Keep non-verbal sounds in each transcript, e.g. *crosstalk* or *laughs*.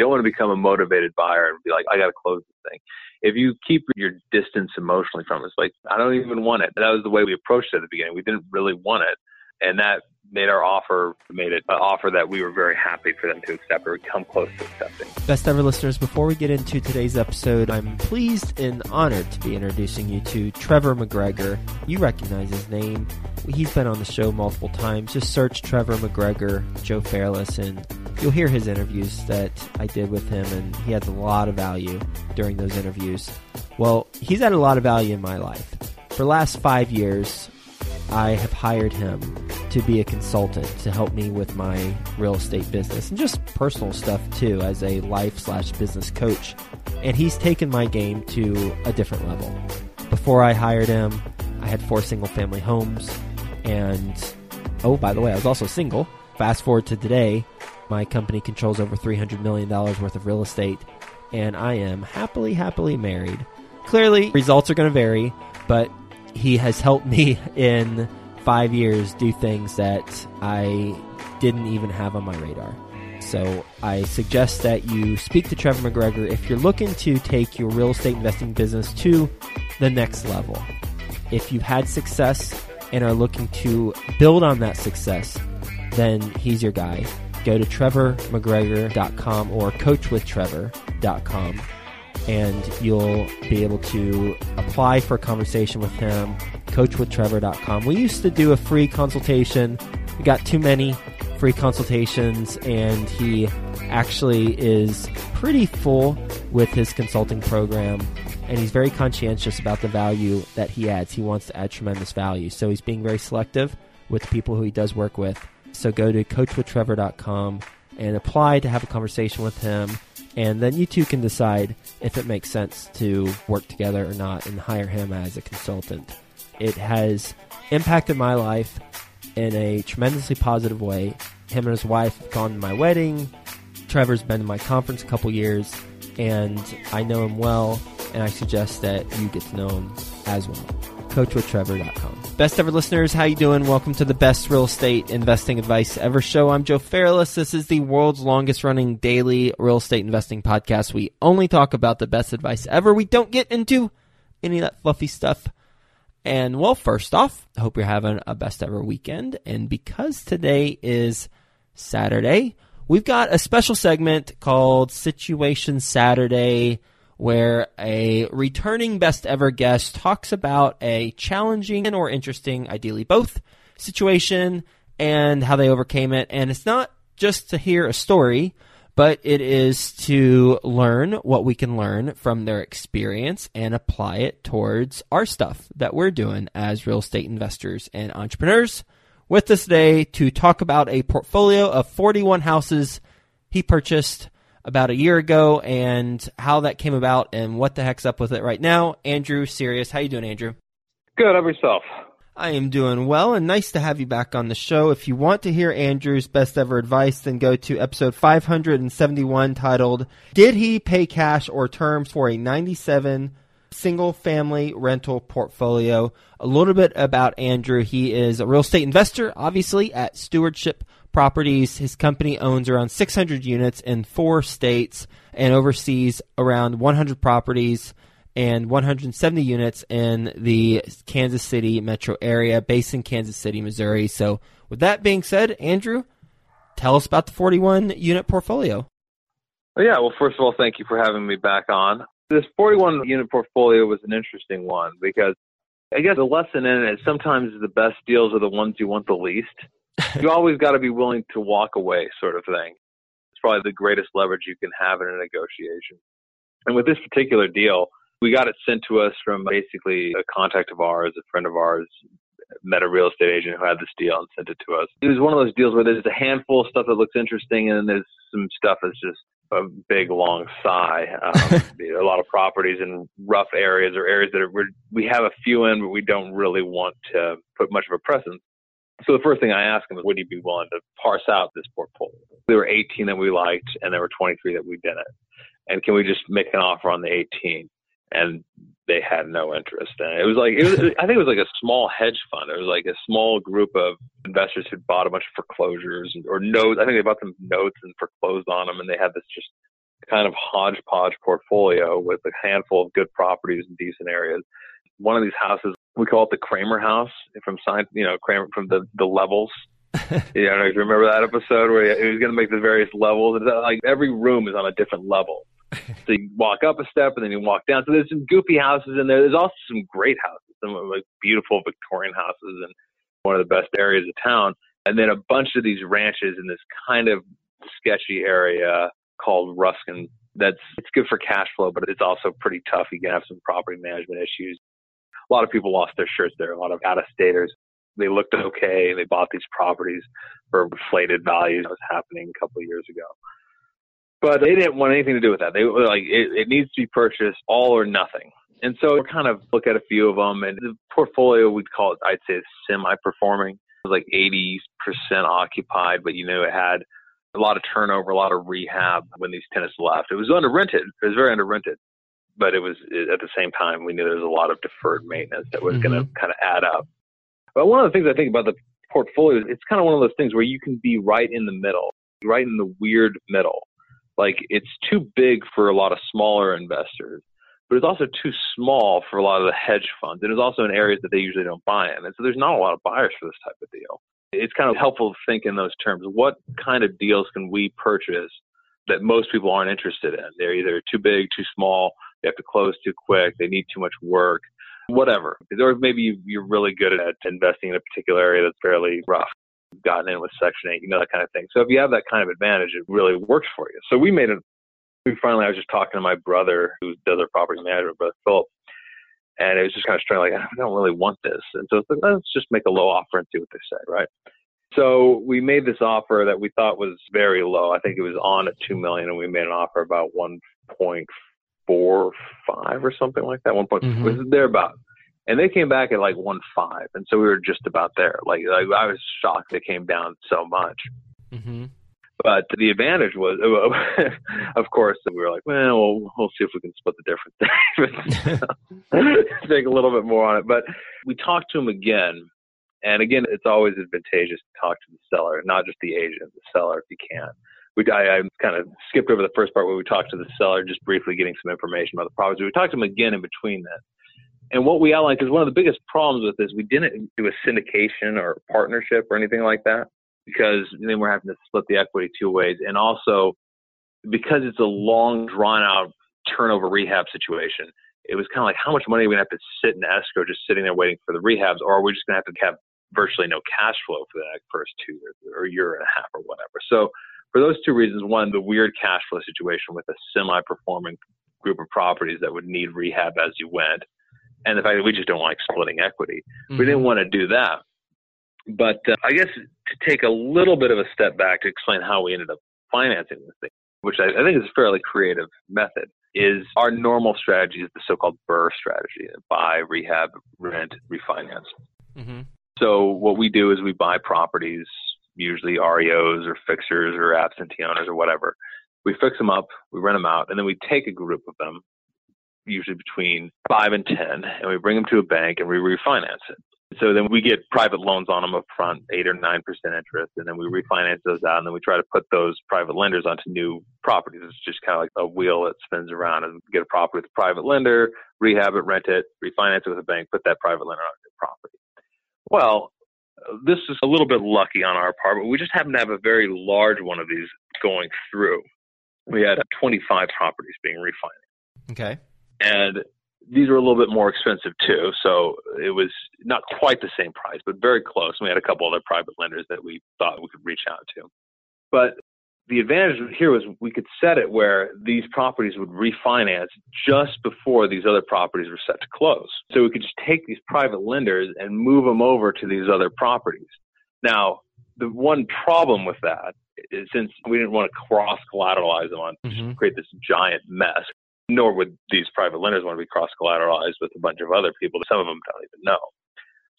You don't want to become a motivated buyer and be like, I got to close this thing. If you keep your distance emotionally from it, it's like, I don't even want it. That was the way we approached it at the beginning. We didn't really want it. And that made our offer, made it an offer that we were very happy for them to accept or come close to accepting. Best ever listeners, before we get into today's episode, I'm pleased and honored to be introducing you to Trevor McGregor. You recognize his name. He's been on the show multiple times. Just search Trevor McGregor, Joe Fairless, and you'll hear his interviews that I did with him, and he has a lot of value during those interviews. Well, he's had a lot of value in my life. For last five years, I have hired him to be a consultant to help me with my real estate business and just personal stuff too as a life slash business coach. And he's taken my game to a different level. Before I hired him, I had four single family homes. And oh, by the way, I was also single. Fast forward to today, my company controls over $300 million worth of real estate. And I am happily, happily married. Clearly, results are going to vary, but he has helped me *laughs* in five years do things that I didn't even have on my radar. So I suggest that you speak to Trevor McGregor if you're looking to take your real estate investing business to the next level. If you've had success and are looking to build on that success, then he's your guy. Go to trevormcgregor.com or coachwithtrevor.com and you'll be able to apply for a conversation with him. Coachwithtrevor.com. We used to do a free consultation. We got too many free consultations, and he actually is pretty full with his consulting program. And he's very conscientious about the value that he adds. He wants to add tremendous value. So he's being very selective with the people who he does work with. So go to coachwithtrevor.com and apply to have a conversation with him and then you two can decide if it makes sense to work together or not and hire him as a consultant. It has impacted my life in a tremendously positive way. Him and his wife have gone to my wedding. Trevor's been to my conference a couple years, and I know him well, and I suggest that you get to know him as well. CoachWithTrevor.com. Best ever listeners, how you doing? Welcome to the best real estate investing advice ever show. I'm Joe Fairless. This is the world's longest running daily real estate investing podcast. We only talk about the best advice ever. We don't get into any of that fluffy stuff. And well, first off, I hope you're having a best ever weekend. And because today is Saturday, we've got a special segment called Situation Saturday where a returning best ever guest talks about a challenging or interesting, ideally both, situation and how they overcame it. And it's not just to hear a story, but it is to learn what we can learn from their experience and apply it towards our stuff that we're doing as real estate investors and entrepreneurs. With us today to talk about a portfolio of 41 houses he purchased about a year ago and how that came about and what the heck's up with it right now. Andrew Syrios, how you doing, Andrew? Good. How yourself? I am doing well and nice to have you back on the show. If you want to hear Andrew's best ever advice, then go to episode 571 titled, Did He Pay Cash or Terms for a 97 Single Family Rental Portfolio? A little bit about Andrew. He is a real estate investor, obviously, at Stewardship properties. His company owns around 600 units in four states and oversees around 100 properties and 170 units in the Kansas City metro area, based in Kansas City, Missouri. So, with that being said, Andrew, tell us about the 41 unit portfolio. Yeah, well, first of all, thank you for having me back on. This 41 unit portfolio was an interesting one because I guess the lesson in it is sometimes the best deals are the ones you want the least you always got to be willing to walk away, sort of thing. It's probably the greatest leverage you can have in a negotiation. And with this particular deal, we got it sent to us from basically a contact of ours, a friend of ours, met a real estate agent who had this deal and sent it to us. It was one of those deals where there's a handful of stuff that looks interesting, and then there's some stuff that's just a big long sigh. Um, *laughs* a lot of properties in rough areas or areas that are, we have a few in, but we don't really want to put much of a presence. So the first thing I asked him was, would he be willing to parse out this portfolio? There were 18 that we liked, and there were 23 that we didn't. And can we just make an offer on the 18? And they had no interest. And it was like, it was, *laughs* I think it was like a small hedge fund. It was like a small group of investors who bought a bunch of foreclosures or notes. I think they bought some notes and foreclosed on them, and they had this just kind of hodgepodge portfolio with a handful of good properties in decent areas. One of these houses, we call it the Kramer House from sign, you know, Kramer from the the levels. *laughs* yeah, I don't know if you remember that episode where he was going to make the various levels. And like every room is on a different level. *laughs* so you walk up a step and then you walk down. So there's some goofy houses in there. There's also some great houses, some like beautiful Victorian houses in one of the best areas of town. And then a bunch of these ranches in this kind of sketchy area called Ruskin. That's it's good for cash flow, but it's also pretty tough. You can have some property management issues. A lot of people lost their shirts there. A lot of out-of-staters. They looked okay. They bought these properties for inflated values. That was happening a couple of years ago. But they didn't want anything to do with that. They were like, it, it needs to be purchased all or nothing. And so we kind of look at a few of them and the portfolio, we'd call it, I'd say semi-performing. It was like 80% occupied, but you know, it had a lot of turnover, a lot of rehab when these tenants left. It was under rented. It was very under rented, but it was at the same time we knew there was a lot of deferred maintenance that was mm-hmm. going to kind of add up. But one of the things I think about the portfolio, is it's kind of one of those things where you can be right in the middle, right in the weird middle. Like it's too big for a lot of smaller investors, but it's also too small for a lot of the hedge funds. And it's also in areas that they usually don't buy in. And so there's not a lot of buyers for this type of deal. It's kind of helpful to think in those terms. What kind of deals can we purchase that most people aren't interested in? They're either too big, too small, they have to close too quick, they need too much work, whatever. Or maybe you're really good at investing in a particular area that's fairly rough. Gotten in with Section 8, you know, that kind of thing. So if you have that kind of advantage, it really works for you. So we made it. We finally, I was just talking to my brother who does our property management, brother Philip, and it was just kind of strange, like, I don't really want this. And so like, let's just make a low offer and see what they say, right? So we made this offer that we thought was very low. I think it was on at two million, and we made an offer about one point four five or something like that. One point mm-hmm. was thereabout. And they came back at like one five, and so we were just about there. Like, like I was shocked they came down so much. Mm-hmm. But the advantage was, *laughs* of course, we were like, well, we'll, we'll see if we can split the difference. *laughs* *laughs* Take a little bit more on it. But we talked to him again. And again, it's always advantageous to talk to the seller, not just the agent, the seller if you can. We, I, I kind of skipped over the first part where we talked to the seller, just briefly getting some information about the property. We talked to him again in between that. And what we outlined, because one of the biggest problems with this, we didn't do a syndication or partnership or anything like that because then we're having to split the equity two ways. And also because it's a long, drawn out turnover rehab situation, it was kind of like how much money are we going to have to sit in escrow just sitting there waiting for the rehabs, or are we just going to have to have virtually no cash flow for the first two years or year and a half or whatever? So for those two reasons, one, the weird cash flow situation with a semi performing group of properties that would need rehab as you went, and the fact that we just don't like splitting equity. Mm-hmm. We didn't want to do that. But uh, I guess to take a little bit of a step back to explain how we ended up financing this thing, which I, I think is a fairly creative method, is our normal strategy is the so-called BRRRR strategy: buy, rehab, rent, refinance. Mm-hmm. So what we do is we buy properties, usually REOs or fixers or absentee owners or whatever. We fix them up, we rent them out, and then we take a group of them, usually between five and ten, and we bring them to a bank and we refinance it. So then we get private loans on them up front, eight or nine percent interest, and then we refinance those out, and then we try to put those private lenders onto new properties. It's just kind of like a wheel that spins around, and get a property with a private lender, rehab it, rent it, refinance it with a bank, put that private lender on a new property. Well, this is a little bit lucky on our part, but we just happen to have a very large one of these going through. We had 25 properties being refinanced. Okay. And these were a little bit more expensive too. So it was not quite the same price, but very close. And we had a couple other private lenders that we thought we could reach out to. But the advantage here was we could set it where these properties would refinance just before these other properties were set to close. So we could just take these private lenders and move them over to these other properties. Now, the one problem with that is since we didn't want to cross collateralize them on mm-hmm. create this giant mess, nor would these private lenders want to be cross collateralized with a bunch of other people that some of them don't even know.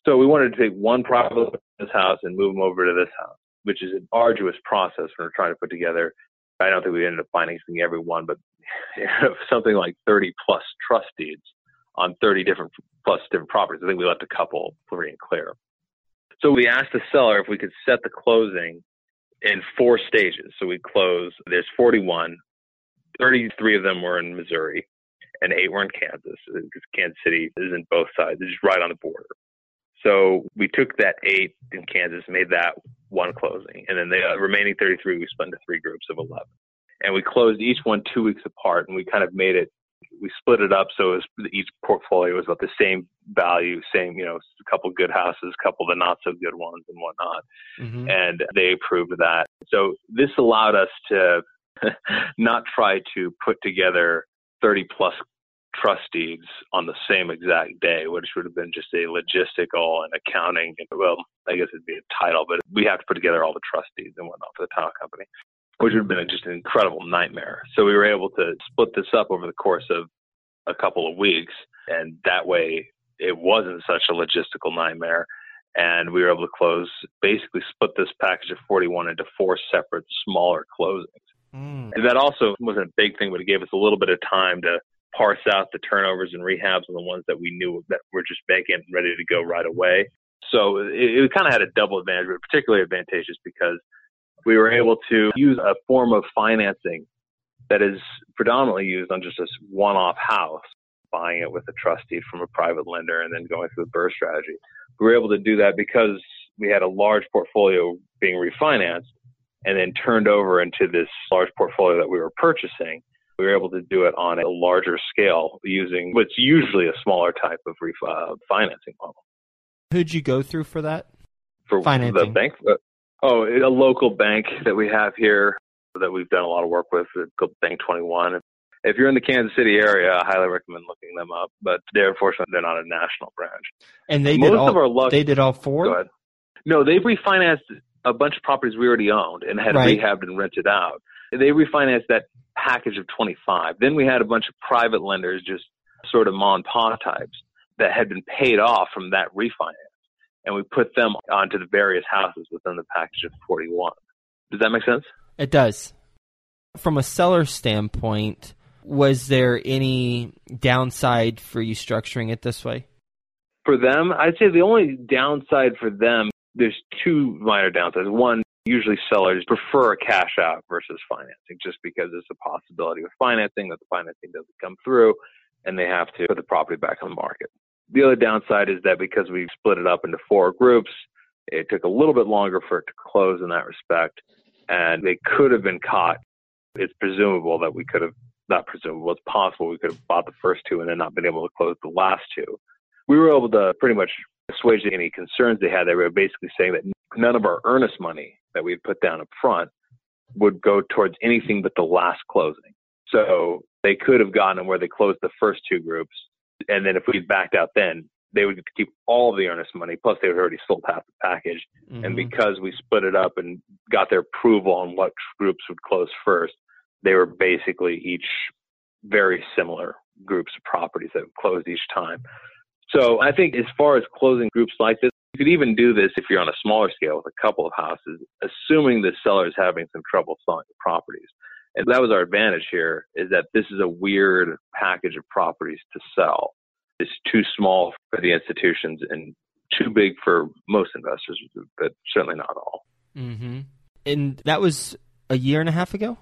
So we wanted to take one private this house and move them over to this house, which is an arduous process when we're trying to put together. I don't think we ended up financing every one, but *laughs* something like 30 plus trust deeds on 30 different plus different properties. I think we left a couple free and clear. So we asked the seller if we could set the closing in four stages. So we close, there's 41 33 of them were in Missouri, and eight were in Kansas uh, because Kansas City is in both sides. It's just right on the border. So we took that eight in Kansas, made that one closing, and then the uh, remaining 33 we split into three groups of 11, and we closed each one two weeks apart, and we kind of made it. We split it up so it was, each portfolio was about the same value, same you know, a couple good houses, a couple of the not so good ones, and whatnot. Mm-hmm. And they approved that. So this allowed us to *laughs* not try to put together 30 plus trust deeds on the same exact day, which would have been just a logistical and accounting. Well, I guess it'd be a title, but we have to put together all the trust deeds and whatnot for the title company, which would have been just an incredible nightmare. So we were able to split this up over the course of a couple of weeks, and that way it wasn't such a logistical nightmare. And we were able to close, basically split this package of 41 into four separate smaller closings. Mm. And that also wasn't a big thing, but it gave us a little bit of time to parse out the turnovers and rehabs and the ones that we knew that were just vacant and ready to go right away. So it, it kind of had a double advantage, but particularly advantageous because we were able to use a form of financing that is predominantly used on just this one-off house, buying it with a trust deed from a private lender and then going through the BRRRR strategy. We were able to do that because we had a large portfolio being refinanced and then turned over into this large portfolio that we were purchasing we were able to do it on a larger scale using what's usually a smaller type of ref- uh, financing model. Who'd you go through for that? For financing? the bank? Uh, oh, a local bank that we have here that we've done a lot of work with, called Bank 21. If you're in the Kansas City area, I highly recommend looking them up. But they're unfortunately they're not a national branch. And they Most did all. Of our luck, they did all four. Go ahead. No, they've refinanced a bunch of properties we already owned and had right. rehabbed and rented out. They refinanced that package of 25. Then we had a bunch of private lenders, just sort of mom and pop types that had been paid off from that refinance. And we put them onto the various houses within the package of 41. Does that make sense? It does. From a seller standpoint, was there any downside for you structuring it this way? For them, I'd say the only downside for them, there's two minor downsides. One, Usually sellers prefer a cash out versus financing just because there's a possibility with financing that the financing doesn't come through and they have to put the property back on the market. The other downside is that because we split it up into four groups, it took a little bit longer for it to close in that respect and they could have been caught. It's presumable that we could have, not presumable, it's possible we could have bought the first two and then not been able to close the last two. We were able to pretty much assuage any concerns they had. They were basically saying that none of our earnest money that we had put down up front would go towards anything but the last closing. So they could have gotten where they closed the first two groups. And then if we backed out then, they would keep all of the earnest money. Plus, they had already sold half the package. Mm-hmm. And because we split it up and got their approval on what groups would close first, they were basically each very similar groups of properties that closed each time. So I think as far as closing groups like this, you could even do this if you're on a smaller scale with a couple of houses, assuming the seller is having some trouble selling the properties. And that was our advantage here is that this is a weird package of properties to sell. It's too small for the institutions and too big for most investors, but certainly not all. Mm-hmm. And that was a year and a half ago?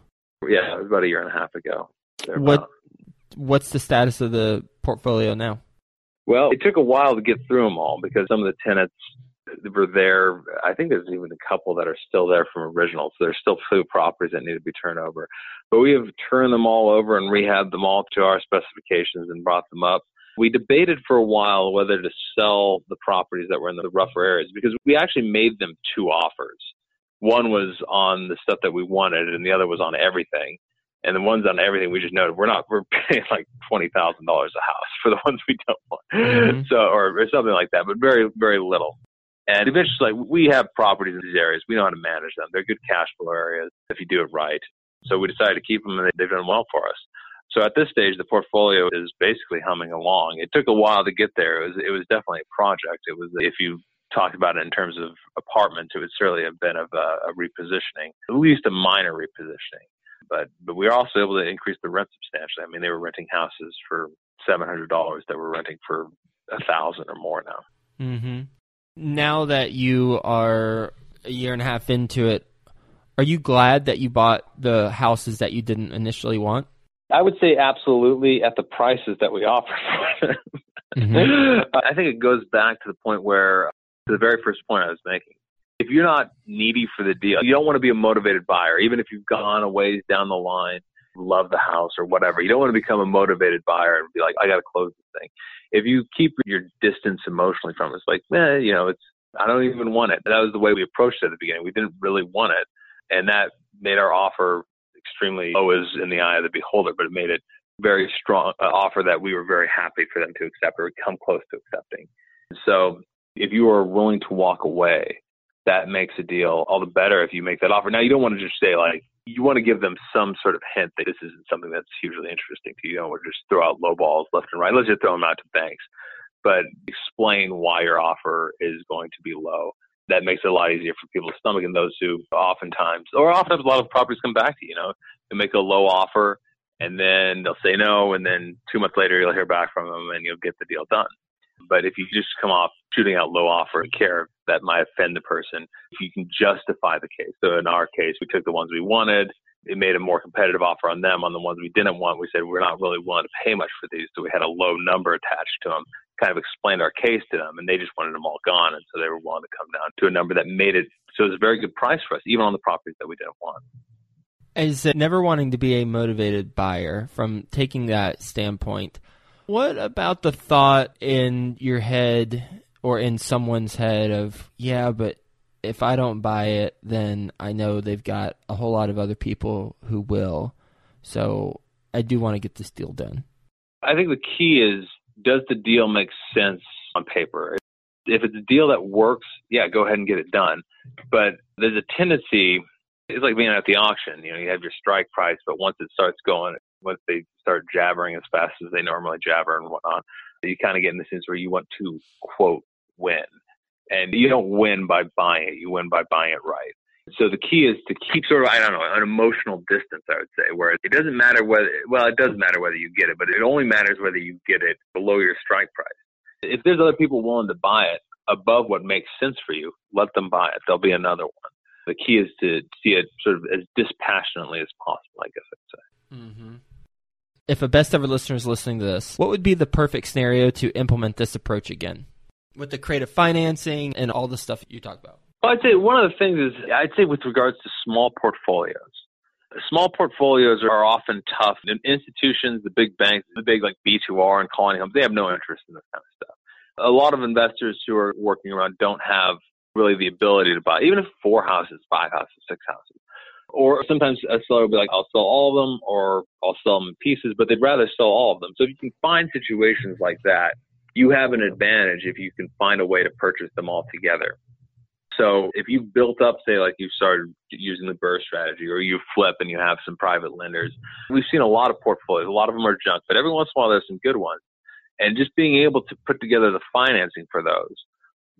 Yeah, it was about a year and a half ago. What What's the status of the portfolio now? Well, it took a while to get through them all because some of the tenants were there. I think there's even a couple that are still there from original. So there's still two properties that need to be turned over. But we have turned them all over and rehabbed them all to our specifications and brought them up. We debated for a while whether to sell the properties that were in the rougher areas because we actually made them two offers. One was on the stuff that we wanted and the other was on everything and the ones on everything we just noted we're not we're *laughs* paying like twenty thousand dollars a house *laughs* for the ones we don't want. Mm-hmm. so or, or something like that but very very little. And eventually like we have properties in these areas. We know how to manage them. They're good cash flow areas if you do it right. So we decided to keep them and they've done well for us. So at this stage the portfolio is basically humming along. It took a while to get there. It was it was definitely a project. It was if you talked about it in terms of apartments it would certainly have been of a, a repositioning at least a minor repositioning but but we were also able to increase the rent substantially. I mean, they were renting houses for seven hundred dollars that we're renting for a thousand or more now. Mm-hmm. Now that you are a year and a half into it, are you glad that you bought the houses that you didn't initially want? I would say absolutely at the prices that we offer. mm-hmm. *laughs* I think it goes back to the point where, to the very first point I was making. If you're not needy for the deal, you don't want to be a motivated buyer, even if you've gone a ways down the line, love the house or whatever. You don't want to become a motivated buyer and be like, I got to close this thing. If you keep your distance emotionally from it, it's like, eh, you know, it's, I don't even want it. That was the way we approached it at the beginning. We didn't really want it. And that made our offer extremely low as in the eye of the beholder, but it made it very strong uh, offer that we were very happy for them to accept or come close to accepting. So if you are willing to walk away, that makes a deal all the better if you make that offer. Now you don't want to just say like you want to give them some sort of hint that this isn't something that's hugely interesting to you. You don't want to just throw out low balls left and right. Let's just throw them out to banks, but explain why your offer is going to be low that makes it a lot easier for people to stomach and those who oftentimes or oftentimes a lot of properties come back to you, you know, they make a low offer and then they'll say no and then two months later you'll hear back from them and you'll get the deal done. But if you just come off shooting out low offer and care that might offend the person, if you can justify the case. So in our case, we took the ones we wanted. It made a more competitive offer on them. On the ones we didn't want, we said we're not really willing to pay much for these. So we had a low number attached to them kind of explained our case to them, and they just wanted them all gone, and so they were willing to come down to a number that made it so it was a very good price for us, even on the properties that we didn't want. Is never wanting to be a motivated buyer from taking that standpoint? What about the thought in your head or in someone's head of, yeah, but if I don't buy it, then I know they've got a whole lot of other people who will. So I do want to get this deal done. I think the key is does the deal make sense on paper? If it's a deal that works, yeah, go ahead and get it done. But there's a tendency, it's like being at the auction. You know, you have your strike price, but once it starts going, once they start jabbering as fast as they normally jabber and whatnot, you kind of get in the sense where you want to quote win. And you don't win by buying it, you win by buying it right. So the key is to keep sort of, I don't know, an emotional distance, I would say, where it doesn't matter whether, well, it does matter whether you get it, but it only matters whether you get it below your strike price. If there's other people willing to buy it above what makes sense for you, let them buy it. There'll be another one. The key is to see it sort of as dispassionately as possible, I guess I'd say. Mm-hmm. If a best ever listener is listening to this, what would be the perfect scenario to implement this approach again? With the creative financing and all the stuff you talk about. Well, I'd say one of the things is I'd say with regards to small portfolios. Small portfolios are often tough. And institutions, the big banks, the big like B2R and Colony Homes, they have no interest in this kind of stuff. A lot of investors who are working around don't have really the ability to buy, even if four houses, five houses, six houses. Or sometimes a seller will be like, I'll sell all of them or I'll sell them in pieces, but they'd rather sell all of them. So if you can find situations like that, you have an advantage if you can find a way to purchase them all together. So if you've built up, say, like you've started using the BRRRR strategy or you flip and you have some private lenders, we've seen a lot of portfolios. A lot of them are junk, but every once in a while there's some good ones. And just being able to put together the financing for those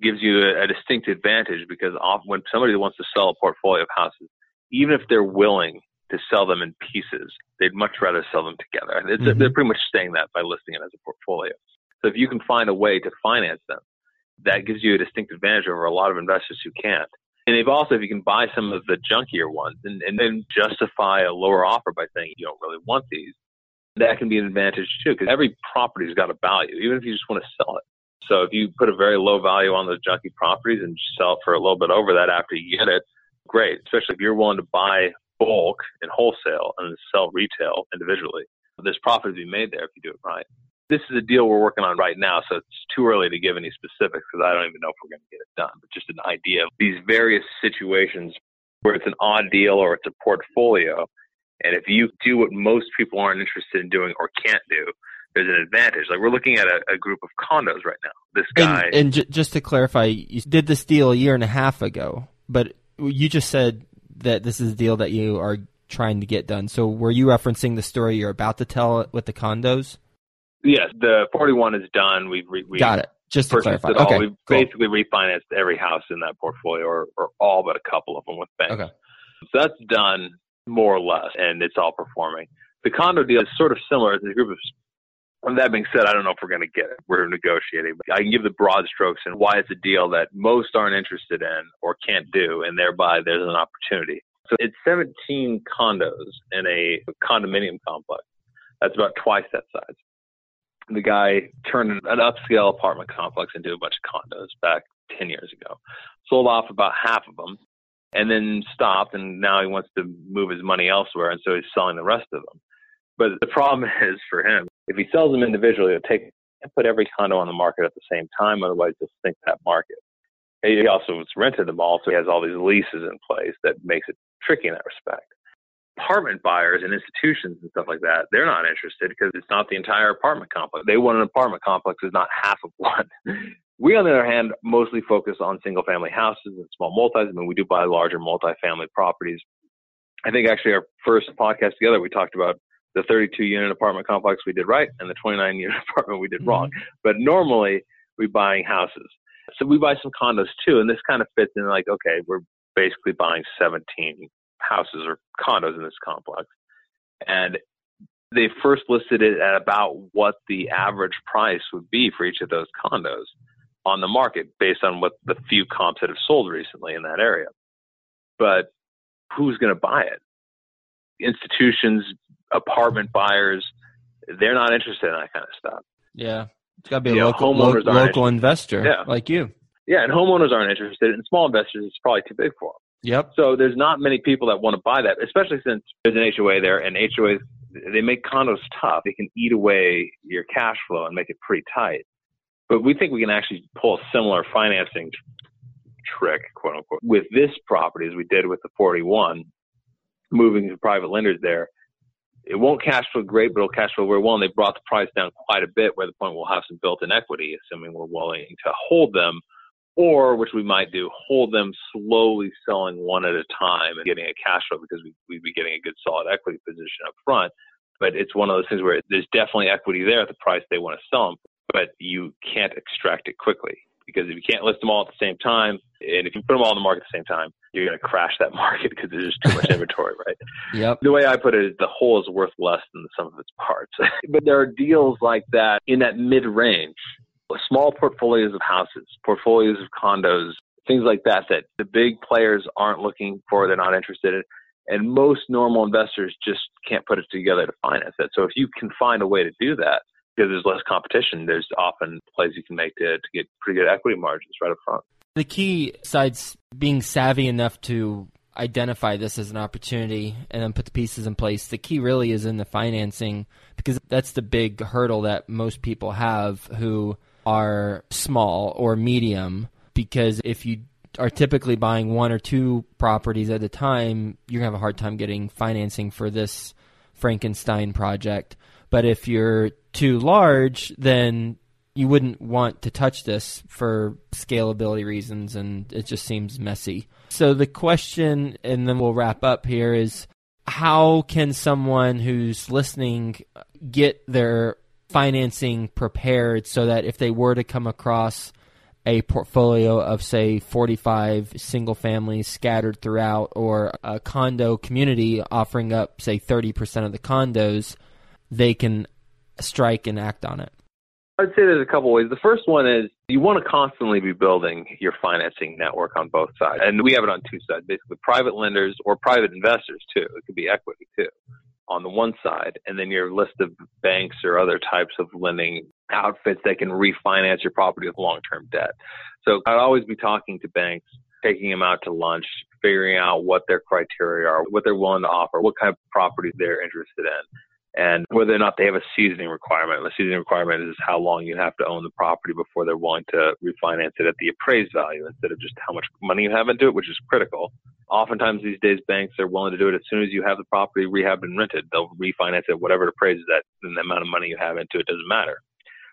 gives you a, a distinct advantage because often when somebody wants to sell a portfolio of houses, even if they're willing to sell them in pieces, they'd much rather sell them together. Mm-hmm. They're pretty much saying that by listing it as a portfolio. So if you can find a way to finance them, that gives you a distinct advantage over a lot of investors who can't. And if also, if you can buy some of the junkier ones and, and then justify a lower offer by saying you don't really want these, that can be an advantage too, because every property's got a value, even if you just want to sell it. So if you put a very low value on those junky properties and sell for a little bit over that after you get it, great. Especially if you're willing to buy bulk and wholesale and sell retail individually. There's profit to be made there if you do it right this is a deal we're working on right now, so it's too early to give any specifics because I don't even know if we're going to get it done. But just an idea of these various situations where it's an odd deal or it's a portfolio. And if you do what most people aren't interested in doing or can't do, there's an advantage. Like we're looking at a, a group of condos right now. This guy. And, and j- just to clarify, you did this deal a year and a half ago, but you just said that this is a deal that you are trying to get done. So were you referencing the story you're about to tell with the condos? Yes, the 41 is done. We've re- we got it. Just to clarify, okay, We've cool. basically refinanced every house in that portfolio, or, or all but a couple of them with banks. Okay. So that's done more or less, and it's all performing. The condo deal is sort of similar. It's a group of that being said, I don't know if we're going to get it. We're negotiating. I can give the broad strokes and why it's a deal that most aren't interested in or can't do, and thereby there's an opportunity. So it's 17 condos in a condominium complex That's about twice that size. The guy turned an upscale apartment complex into a bunch of condos back 10 years ago. Sold off about half of them and then stopped and now he wants to move his money elsewhere and so he's selling the rest of them. But the problem *laughs* is for him, if he sells them individually, it'll take and put every condo on the market at the same time, otherwise they'll sink that market. He also has rented them all, so he has all these leases in place that makes it tricky in that respect. Apartment buyers and institutions and stuff like that, they're not interested because it's not the entire apartment complex. They want an apartment complex is not half of *laughs* one. We, on the other hand, mostly focus on single family houses and small multis. I mean, we do buy larger multifamily properties. I think actually our first podcast together, we talked about the 32 unit apartment complex we did right and the 29 unit *laughs* apartment we did wrong. Mm-hmm. But normally we're buying houses. So we buy some condos too. And this kind of fits in like, okay, we're basically buying 17 houses or condos in this complex. And they first listed it at about what the average price would be for each of those condos on the market based on what the few comps that have sold recently in that area. But who's going to buy it? Institutions, apartment buyers, they're not interested in that kind of stuff. Yeah. It's got to be a local, lo- local investor yeah. like you. Yeah, and homeowners aren't interested, and small investors it's probably too big for them. Yep. So there's not many people that want to buy that, especially since there's an HOA there, and HOAs they make condos tough. They can eat away your cash flow and make it pretty tight. But we think we can actually pull a similar financing trick, quote unquote, with this property as we did with the 41, moving to private lenders there. It won't cash flow great, but it'll cash flow very well. And they brought the price down quite a bit, where the point we'll have some built-in equity, assuming we're willing to hold them, or which we might do, hold them slowly, selling one at a time and getting a cash flow because we, we'd be getting a good solid equity position up front. But it's one of those things where there's definitely equity there at the price they want to sell them, but you can't extract it quickly because if you can't list them all at the same time, and if you put them all in the market at the same time, you're going to crash that *laughs* market because there's just too much inventory, right? Yep. The way I put it is the whole is worth less than the sum of its parts. *laughs* but there are deals like that in that mid range, small portfolios of houses, portfolios of condos, things like that, that the big players aren't looking for, they're not interested in. And most normal investors just can't put it together to finance it. So if you can find a way to do that, because there's less competition, there's often plays you can make to, to get pretty good equity margins right up front. The key, besides being savvy enough to identify this as an opportunity and then put the pieces in place, the key really is in the financing because that's the big hurdle that most people have who are small or medium. Because if you are typically buying one or two properties at a time, you're going to have a hard time getting financing for this Frankenstein project. But if you're too large, then you wouldn't want to touch this for scalability reasons, and it just seems messy. So the question, and then we'll wrap up here, is how can someone who's listening get their financing prepared so that if they were to come across a portfolio of say 45 single families scattered throughout or a condo community offering up say 30% of the condos they can strike and act on it? I'd say there's a couple ways. The first one is you want to constantly be building your financing network on both sides. And we have it on two sides, basically private lenders or private investors too. It could be equity too on the one side, and then your list of banks or other types of lending outfits that can refinance your property with long term debt. So I'd always be talking to banks, taking them out to lunch, figuring out what their criteria are, what they're willing to offer, what kind of properties they're interested in and whether or not they have a seasoning requirement. The seasoning requirement is how long you have to own the property before they're willing to refinance it at the appraised value instead of just how much money you have into it, which is critical. Oftentimes these days, banks are willing to do it as soon as you have the property rehabbed and rented. They'll refinance it, whatever it appraises at, and the amount of money you have into it doesn't matter.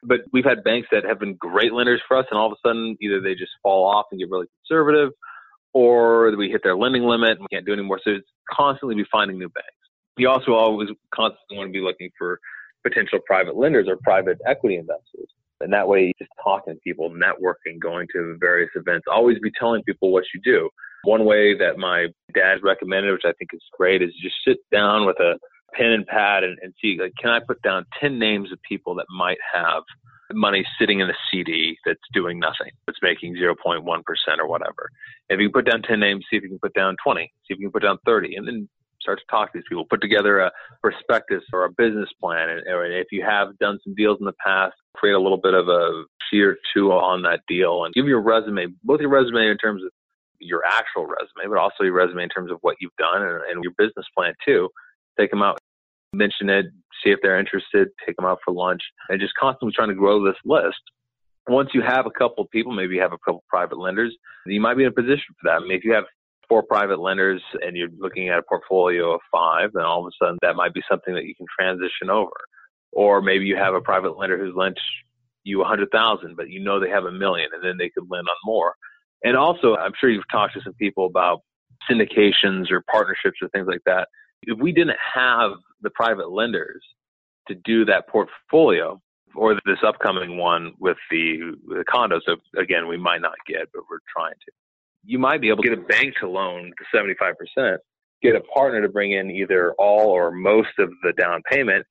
But we've had banks that have been great lenders for us, and all of a sudden, either they just fall off and get really conservative, or we hit their lending limit and we can't do anymore. So it's constantly be finding new banks you also always constantly want to be looking for potential private lenders or private equity investors. And that way, just talking to people, networking, going to various events, always be telling people what you do. One way that my dad recommended, which I think is great, is just sit down with a pen and pad and, and see, like, can I put down 10 names of people that might have money sitting in a CD that's doing nothing, that's making 0.1% or whatever. If you can put down 10 names, see if you can put down 20, see if you can put down 30, and then start to talk to these people, put together a prospectus or a business plan. And, and if you have done some deals in the past, create a little bit of a sheet or two on that deal and give your resume, both your resume in terms of your actual resume, but also your resume in terms of what you've done and, and your business plan too. Take them out, mention it, see if they're interested, take them out for lunch, and just constantly trying to grow this list. Once you have a couple of people, maybe you have a couple of private lenders, you might be in a position for that. I mean, if you have four private lenders and you're looking at a portfolio of five, then all of a sudden that might be something that you can transition over. Or maybe you have a private lender who's lent you a hundred thousand, but you know they have a million and then they could lend on more. And also, I'm sure you've talked to some people about syndications or partnerships or things like that. If we didn't have the private lenders to do that portfolio or this upcoming one with the, the condos, so again, we might not get, but we're trying to you might be able to get a bank to loan to 75%, get a partner to bring in either all or most of the down payment,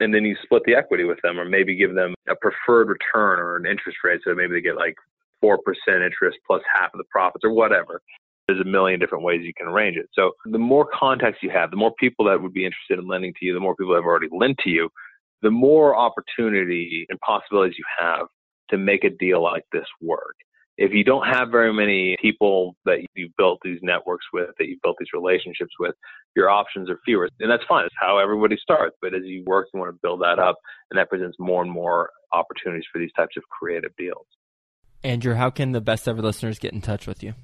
and then you split the equity with them, or maybe give them a preferred return or an interest rate. So maybe they get like 4% interest plus half of the profits or whatever. There's a million different ways you can arrange it. So the more contacts you have, the more people that would be interested in lending to you, the more people that have already lent to you, the more opportunity and possibilities you have to make a deal like this work if you don't have very many people that you've built these networks with, that you've built these relationships with, your options are fewer. And that's fine. It's how everybody starts. But as you work, you want to build that up. And that presents more and more opportunities for these types of creative deals. Andrew, how can the best ever listeners get in touch with you?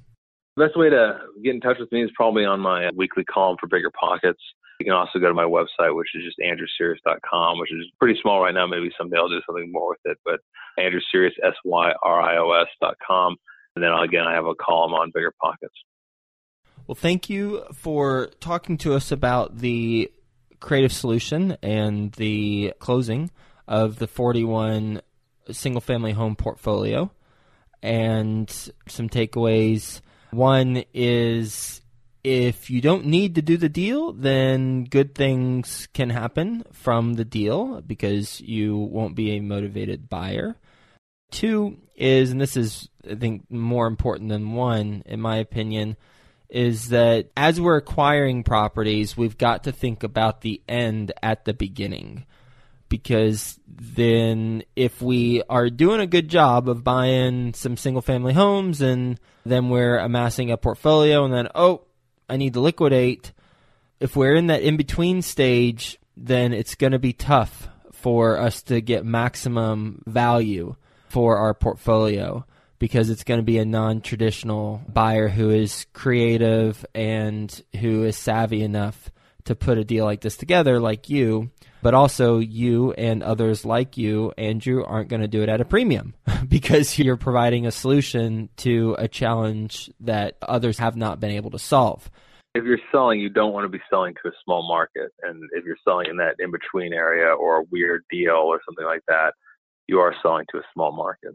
The best way to get in touch with me is probably on my weekly column for Bigger Pockets. You can also go to my website, which is just andrewsyrios.com, which is pretty small right now. Maybe someday I'll do something more with it. But Andrew Syrios, S-Y-R-I-O-S dot com. And then again, I have a column on Bigger Pockets. Well, thank you for talking to us about the creative solution and the closing of the 41 single family home portfolio and some takeaways. One is if you don't need to do the deal, then good things can happen from the deal because you won't be a motivated buyer. Two is, and this is, I think, more important than one, in my opinion, is that as we're acquiring properties, we've got to think about the end at the beginning. Because then, if we are doing a good job of buying some single family homes and then we're amassing a portfolio, and then, oh, I need to liquidate. If we're in that in between stage, then it's going to be tough for us to get maximum value for our portfolio because it's going to be a non traditional buyer who is creative and who is savvy enough to put a deal like this together, like you. But also, you and others like you, Andrew, aren't going to do it at a premium *laughs* because you're providing a solution to a challenge that others have not been able to solve if you're selling, you don't want to be selling to a small market. And if you're selling in that in between area or a weird deal or something like that, you are selling to a small market.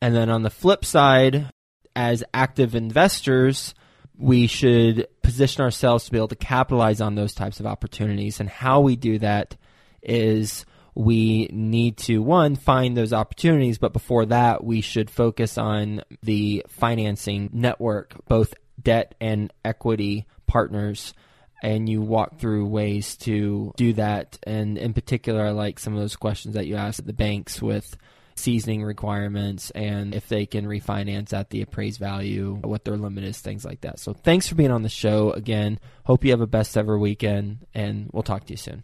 And then on the flip side, as active investors, we should position ourselves to be able to capitalize on those types of opportunities. And how we do that is we need to one find those opportunities but before that we should focus on the financing network both debt and equity partners and you walk through ways to do that. And in particular, I like some of those questions that you asked the banks with seasoning requirements and if they can refinance at the appraised value, what their limit is, things like that. So thanks for being on the show again. Hope you have a best ever weekend, and we'll talk to you soon.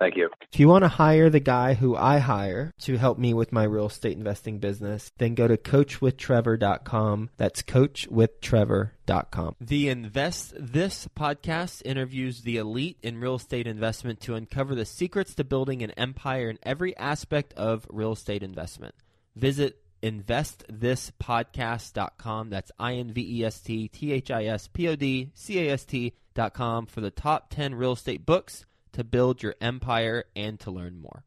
Thank you. If you want to hire the guy who I hire to help me with my real estate investing business, then go to coachwithtrevor.com. That's coachwithtrevor.com. The Invest This podcast interviews the elite in real estate investment to uncover the secrets to building an empire in every aspect of real estate investment. Visit investthispodcast.com. That's I N V E S T T H I S P O D C A S T.com for the top 10 real estate books to build your empire and to learn more.